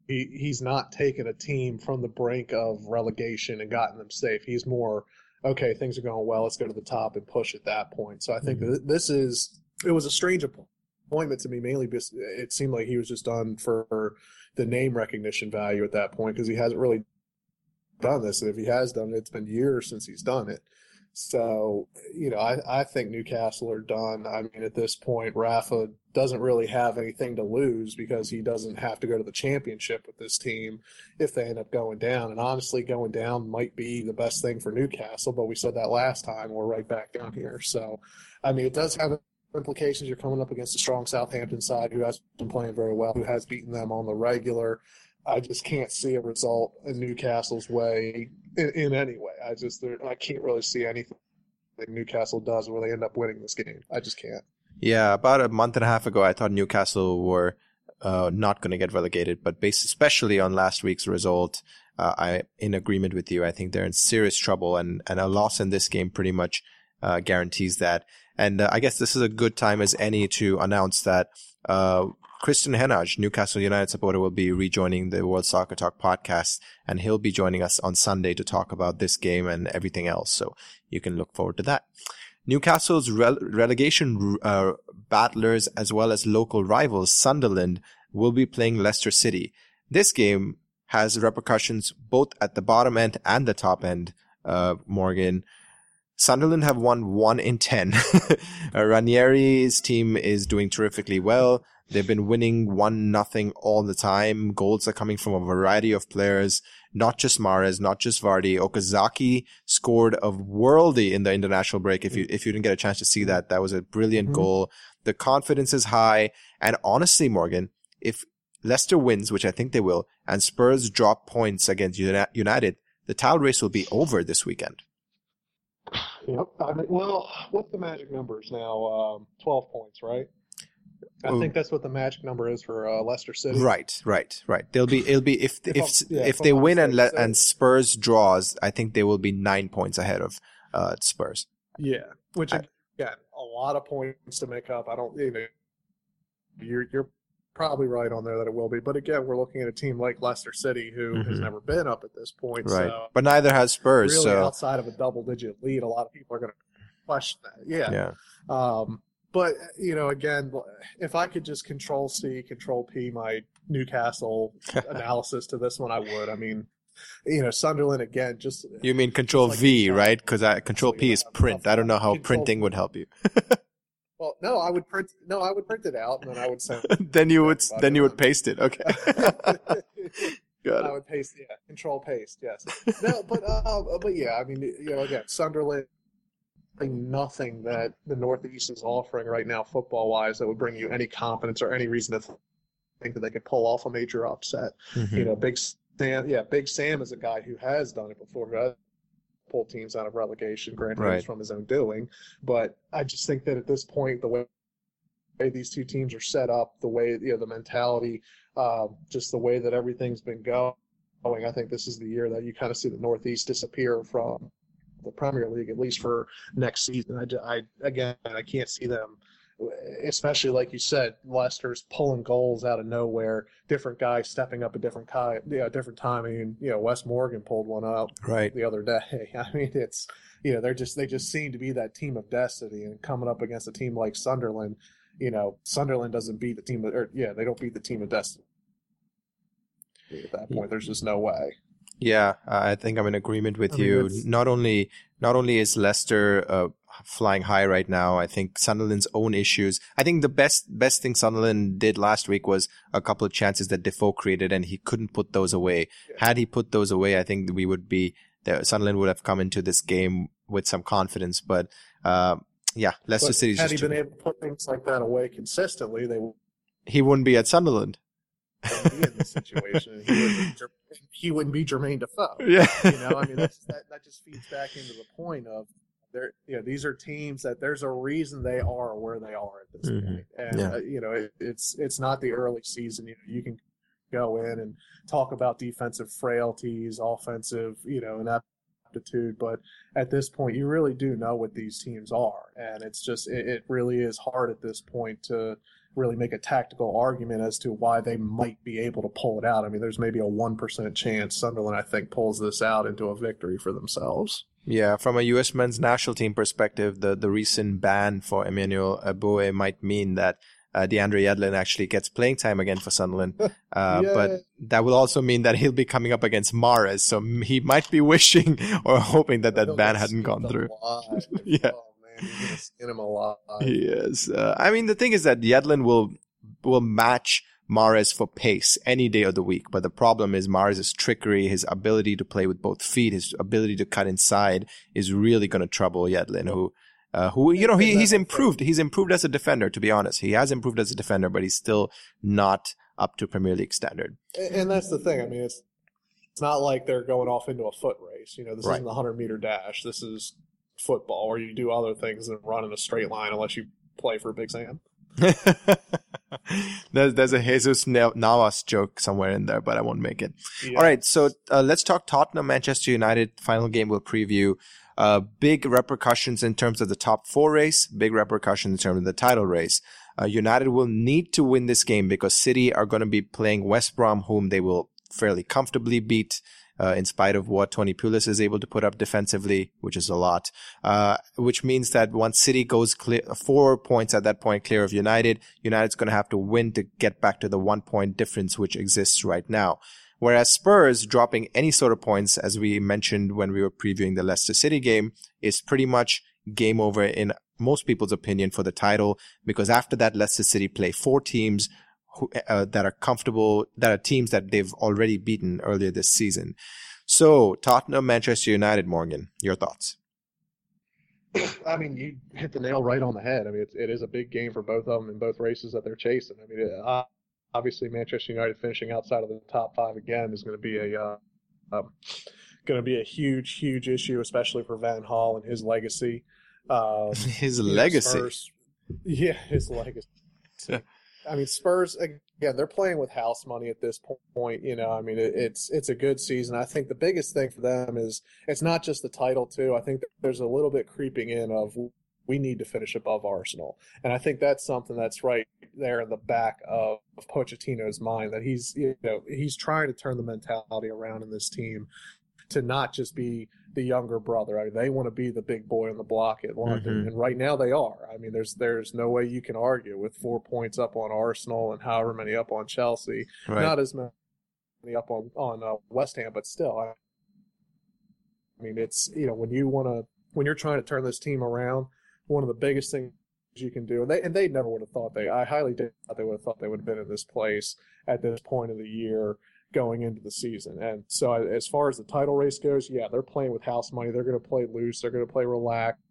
he he's not taken a team from the brink of relegation and gotten them safe. He's more okay. Things are going well. Let's go to the top and push at that point. So I think mm-hmm. that this is it was a strange appointment to me mainly because it seemed like he was just done for the name recognition value at that point because he hasn't really done this. And if he has done it, it's been years since he's done it. So, you know, I, I think Newcastle are done. I mean, at this point, Rafa doesn't really have anything to lose because he doesn't have to go to the championship with this team if they end up going down. And honestly, going down might be the best thing for Newcastle, but we said that last time. We're right back down here. So, I mean, it does have implications. You're coming up against a strong Southampton side who has been playing very well, who has beaten them on the regular. I just can't see a result in Newcastle's way in, in any way. I just I can't really see anything Newcastle does where they end up winning this game. I just can't. Yeah, about a month and a half ago, I thought Newcastle were uh, not going to get relegated, but based especially on last week's result, uh, I in agreement with you. I think they're in serious trouble, and and a loss in this game pretty much uh, guarantees that. And uh, I guess this is a good time as any to announce that uh, Kristan Heneage, Newcastle United supporter, will be rejoining the World Soccer Talk podcast, and he'll be joining us on Sunday to talk about this game and everything else. So you can look forward to that. Newcastle's rele- relegation uh, battlers, as well as local rivals Sunderland, will be playing Leicester City. This game has repercussions both at the bottom end and the top end. Uh, Morgan, Sunderland have won one in ten. Ranieri's team is doing terrifically well. They've been winning one nothing all the time. Goals are coming from a variety of players, not just Mahrez, not just Vardy. Okazaki scored a worldy in the international break. If you if you didn't get a chance to see that, that was a brilliant mm-hmm. goal. The confidence is high, and honestly, Morgan, if Leicester wins, which I think they will, and Spurs drop points against United, the title race will be over this weekend. Yep. I mean, well, what's the magic numbers now? Um, Twelve points, right? I think that's what the magic number is for uh, Leicester City. Right, right, right. They'll be it'll be if if if, yeah, if they win and Le- and Spurs draws, I think they will be nine points ahead of uh, Spurs. Yeah, which I, again, a lot of points to make up. I don't, you know, you're you're probably right on there that it will be. But again, we're looking at a team like Leicester City who mm-hmm. has never been up at this point. Right. So but neither has Spurs. Really, so. outside of a double-digit lead, a lot of people are going to question that. Yeah. Yeah. Um, but you know, again, if I could just control C, control P my Newcastle analysis to this one, I would. I mean, you know, Sunderland again. Just you mean Control like V, right? Because Control P is print. I don't know how control printing would help you. well, no, I would print. No, I would print it out, and then I would send. then you would. Then you would paste it. Okay. Got I would paste. Yeah, Control paste. Yes. No, but uh, but yeah, I mean, you know, again, Sunderland. Nothing that the Northeast is offering right now, football wise, that would bring you any confidence or any reason to think that they could pull off a major upset. Mm-hmm. You know, big Sam, yeah, Big Sam is a guy who has done it before. Pull teams out of relegation, granted right. from his own doing. But I just think that at this point, the way these two teams are set up, the way you know the mentality, uh, just the way that everything's been going, I think this is the year that you kind of see the Northeast disappear from the Premier League, at least for next season. I, I again, I can't see them especially like you said, Leicester's pulling goals out of nowhere. Different guys stepping up a different kind, yeah, different time. I mean, you know, Wes Morgan pulled one up right the other day. I mean, it's you know they're just they just seem to be that team of destiny, and coming up against a team like Sunderland, you know, Sunderland doesn't beat the team of, or yeah, they don't beat the team of destiny. At that point, there's just no way. Yeah, I think I'm in agreement with I mean, you. Not only not only is Leicester uh, flying high right now. I think Sunderland's own issues. I think the best best thing Sunderland did last week was a couple of chances that Defoe created, and he couldn't put those away. Yeah. Had he put those away, I think we would be Sunderland would have come into this game with some confidence. But uh, yeah, Leicester City. Had he been able to put things like that away consistently, they he wouldn't be at Sunderland. be in this situation. He wouldn't, he wouldn't be Jermaine Defoe. Yeah, you know, I mean, that that just feeds back into the point of they're you know these are teams that there's a reason they are where they are at this mm-hmm. point. and yeah. uh, you know it, it's it's not the early season. You know you can go in and talk about defensive frailties, offensive you know and ineptitude, but at this point you really do know what these teams are, and it's just it, it really is hard at this point to really make a tactical argument as to why they might be able to pull it out. I mean, there's maybe a 1% chance Sunderland, I think, pulls this out into a victory for themselves. Yeah, from a U.S. men's national team perspective, the, the recent ban for Emmanuel Eboue might mean that uh, DeAndre Yedlin actually gets playing time again for Sunderland. Uh, but that will also mean that he'll be coming up against Mahrez. So he might be wishing or hoping that that ban hadn't gone through. yeah. Oh, man, skin him alive. Yes. Uh, I mean, the thing is that Yedlin will, will match Mahrez for pace any day of the week. But the problem is Mahrez's trickery, his ability to play with both feet, his ability to cut inside is really going to trouble Yedlin, who, uh, who, you know, he, he's improved. He's improved as a defender, to be honest. He has improved as a defender, but he's still not up to Premier League standard. And that's the thing. I mean, it's, it's not like they're going off into a foot race. You know, this right. isn't the 100 meter dash. This is football where you do other things than run in a straight line unless you play for Big Sam. there's, there's a Jesus Navas joke somewhere in there, but I won't make it. Yeah. All right, so uh, let's talk Tottenham Manchester United. Final game we'll preview. Uh, big repercussions in terms of the top four race, big repercussions in terms of the title race. Uh, United will need to win this game because City are going to be playing West Brom, whom they will fairly comfortably beat uh, in spite of what Tony Pulis is able to put up defensively, which is a lot. Uh, which means that once City goes clear, four points at that point clear of United, United's going to have to win to get back to the one point difference which exists right now. Whereas Spurs dropping any sort of points, as we mentioned when we were previewing the Leicester City game, is pretty much game over in most people's opinion for the title because after that Leicester City play four teams uh, that are comfortable, that are teams that they've already beaten earlier this season. So Tottenham, Manchester United, Morgan, your thoughts? I mean, you hit the nail right on the head. I mean, it's, it is a big game for both of them in both races that they're chasing. I mean, uh, obviously Manchester United finishing outside of the top five again is going to be a uh, um, going to be a huge, huge issue, especially for Van Gaal and his legacy. Um, his legacy. Spurs, yeah, his legacy. I mean, Spurs again, they're playing with house money at this point. You know, I mean, it, it's it's a good season. I think the biggest thing for them is it's not just the title too. I think there's a little bit creeping in of we need to finish above Arsenal, and I think that's something that's right there in the back of, Pochettino's mind that he's you know he's trying to turn the mentality around in this team to not just be the younger brother. I mean, they want to be the big boy on the block at London, mm-hmm. and right now they are. I mean, there's there's no way you can argue with four points up on Arsenal and however many up on Chelsea. Right. Not as many up on on uh, West Ham, but still. I, I mean, it's you know when you want to when you're trying to turn this team around, one of the biggest things you can do, and they and they never would have thought they. I highly doubt they would have thought they would have been in this place at this point of the year going into the season. And so, as far as the title race goes, yeah, they're playing with house money. They're going to play loose. They're going to play relaxed.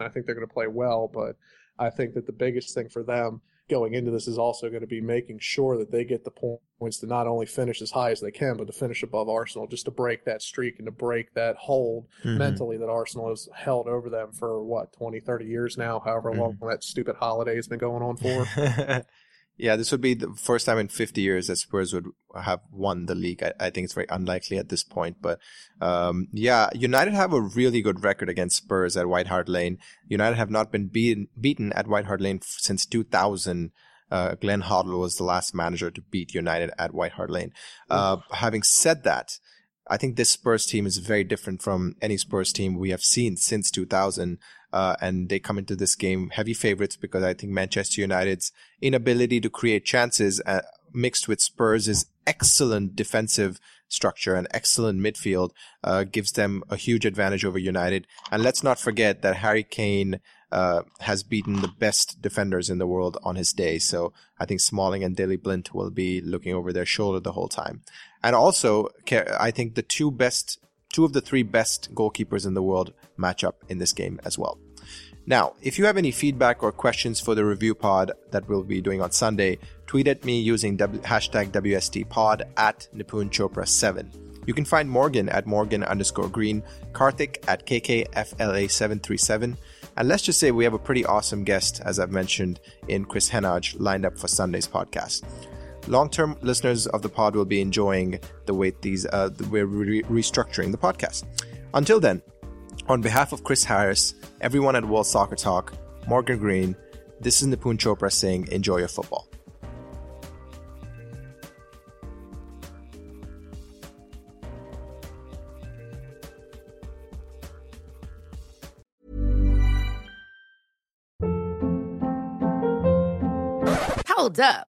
I think they're going to play well. But I think that the biggest thing for them going into this is also going to be making sure that they get the points to not only finish as high as they can, but to finish above Arsenal, just to break that streak and to break that hold mm-hmm. mentally that Arsenal has held over them for what 20, 30 years now, however long mm-hmm. that stupid holiday has been going on for. Yeah, this would be the first time in 50 years that Spurs would have won the league. I, I think it's very unlikely at this point, but um, yeah, United have a really good record against Spurs at White Hart Lane. United have not been beaten beaten at White Hart Lane since 2000. Uh, Glenn Hoddle was the last manager to beat United at White Hart Lane. Uh, having said that, I think this Spurs team is very different from any Spurs team we have seen since 2000. Uh, and they come into this game heavy favorites because I think Manchester United's inability to create chances uh, mixed with Spurs' excellent defensive structure and excellent midfield uh, gives them a huge advantage over United. And let's not forget that Harry Kane uh, has beaten the best defenders in the world on his day. So I think Smalling and Daley Blind will be looking over their shoulder the whole time. And also, I think the two best, two of the three best goalkeepers in the world match up in this game as well. Now, if you have any feedback or questions for the review pod that we'll be doing on Sunday, tweet at me using w- hashtag WSTpod at Nipun Chopra 7. You can find Morgan at Morgan underscore green, Karthik at KKFLA737, and let's just say we have a pretty awesome guest, as I've mentioned, in Chris Heneage lined up for Sunday's podcast. Long-term listeners of the pod will be enjoying the way these uh, we're re- restructuring the podcast. Until then, on behalf of Chris Harris, everyone at World Soccer Talk, Morgan Green, this is Nipun Chopra saying enjoy your football. Hold up.